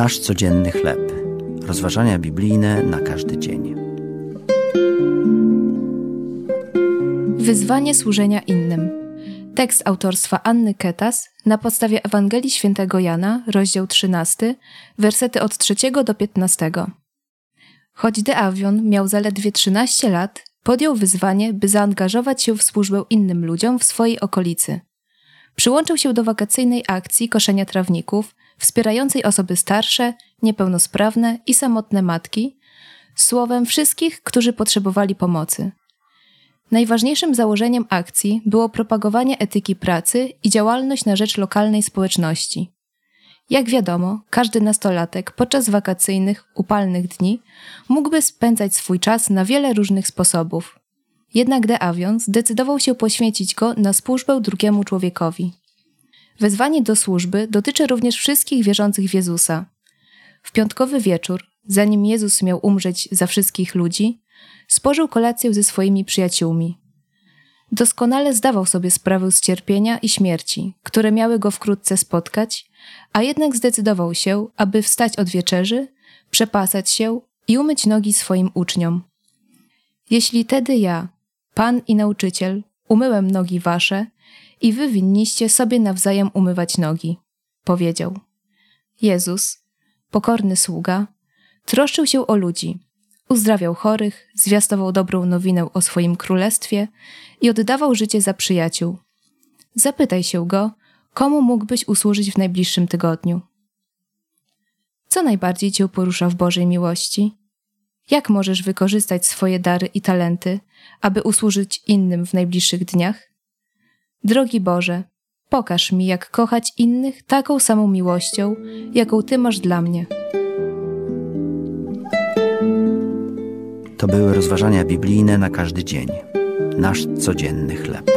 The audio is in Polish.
Nasz codzienny chleb. Rozważania biblijne na każdy dzień. Wyzwanie służenia innym. Tekst autorstwa Anny Ketas na podstawie Ewangelii Świętego Jana, rozdział 13, wersety od 3 do 15. Choć Deawion miał zaledwie 13 lat, podjął wyzwanie, by zaangażować się w służbę innym ludziom w swojej okolicy. Przyłączył się do wakacyjnej akcji koszenia trawników, wspierającej osoby starsze, niepełnosprawne i samotne matki, słowem wszystkich, którzy potrzebowali pomocy. Najważniejszym założeniem akcji było propagowanie etyki pracy i działalność na rzecz lokalnej społeczności. Jak wiadomo, każdy nastolatek podczas wakacyjnych, upalnych dni mógłby spędzać swój czas na wiele różnych sposobów. Jednak De Avion zdecydował się poświęcić go na służbę drugiemu człowiekowi. Wezwanie do służby dotyczy również wszystkich wierzących w Jezusa. W piątkowy wieczór, zanim Jezus miał umrzeć za wszystkich ludzi, spożył kolację ze swoimi przyjaciółmi. Doskonale zdawał sobie sprawę z cierpienia i śmierci, które miały go wkrótce spotkać, a jednak zdecydował się, aby wstać od wieczerzy, przepasać się i umyć nogi swoim uczniom. Jeśli tedy ja, Pan i nauczyciel, umyłem nogi wasze i wy winniście sobie nawzajem umywać nogi, powiedział. Jezus, pokorny sługa, troszczył się o ludzi, uzdrawiał chorych, zwiastował dobrą nowinę o swoim królestwie i oddawał życie za przyjaciół. Zapytaj się go, komu mógłbyś usłużyć w najbliższym tygodniu. Co najbardziej cię porusza w Bożej miłości? Jak możesz wykorzystać swoje dary i talenty, aby usłużyć innym w najbliższych dniach? Drogi Boże, pokaż mi, jak kochać innych taką samą miłością, jaką Ty masz dla mnie. To były rozważania biblijne na każdy dzień. Nasz codzienny chleb.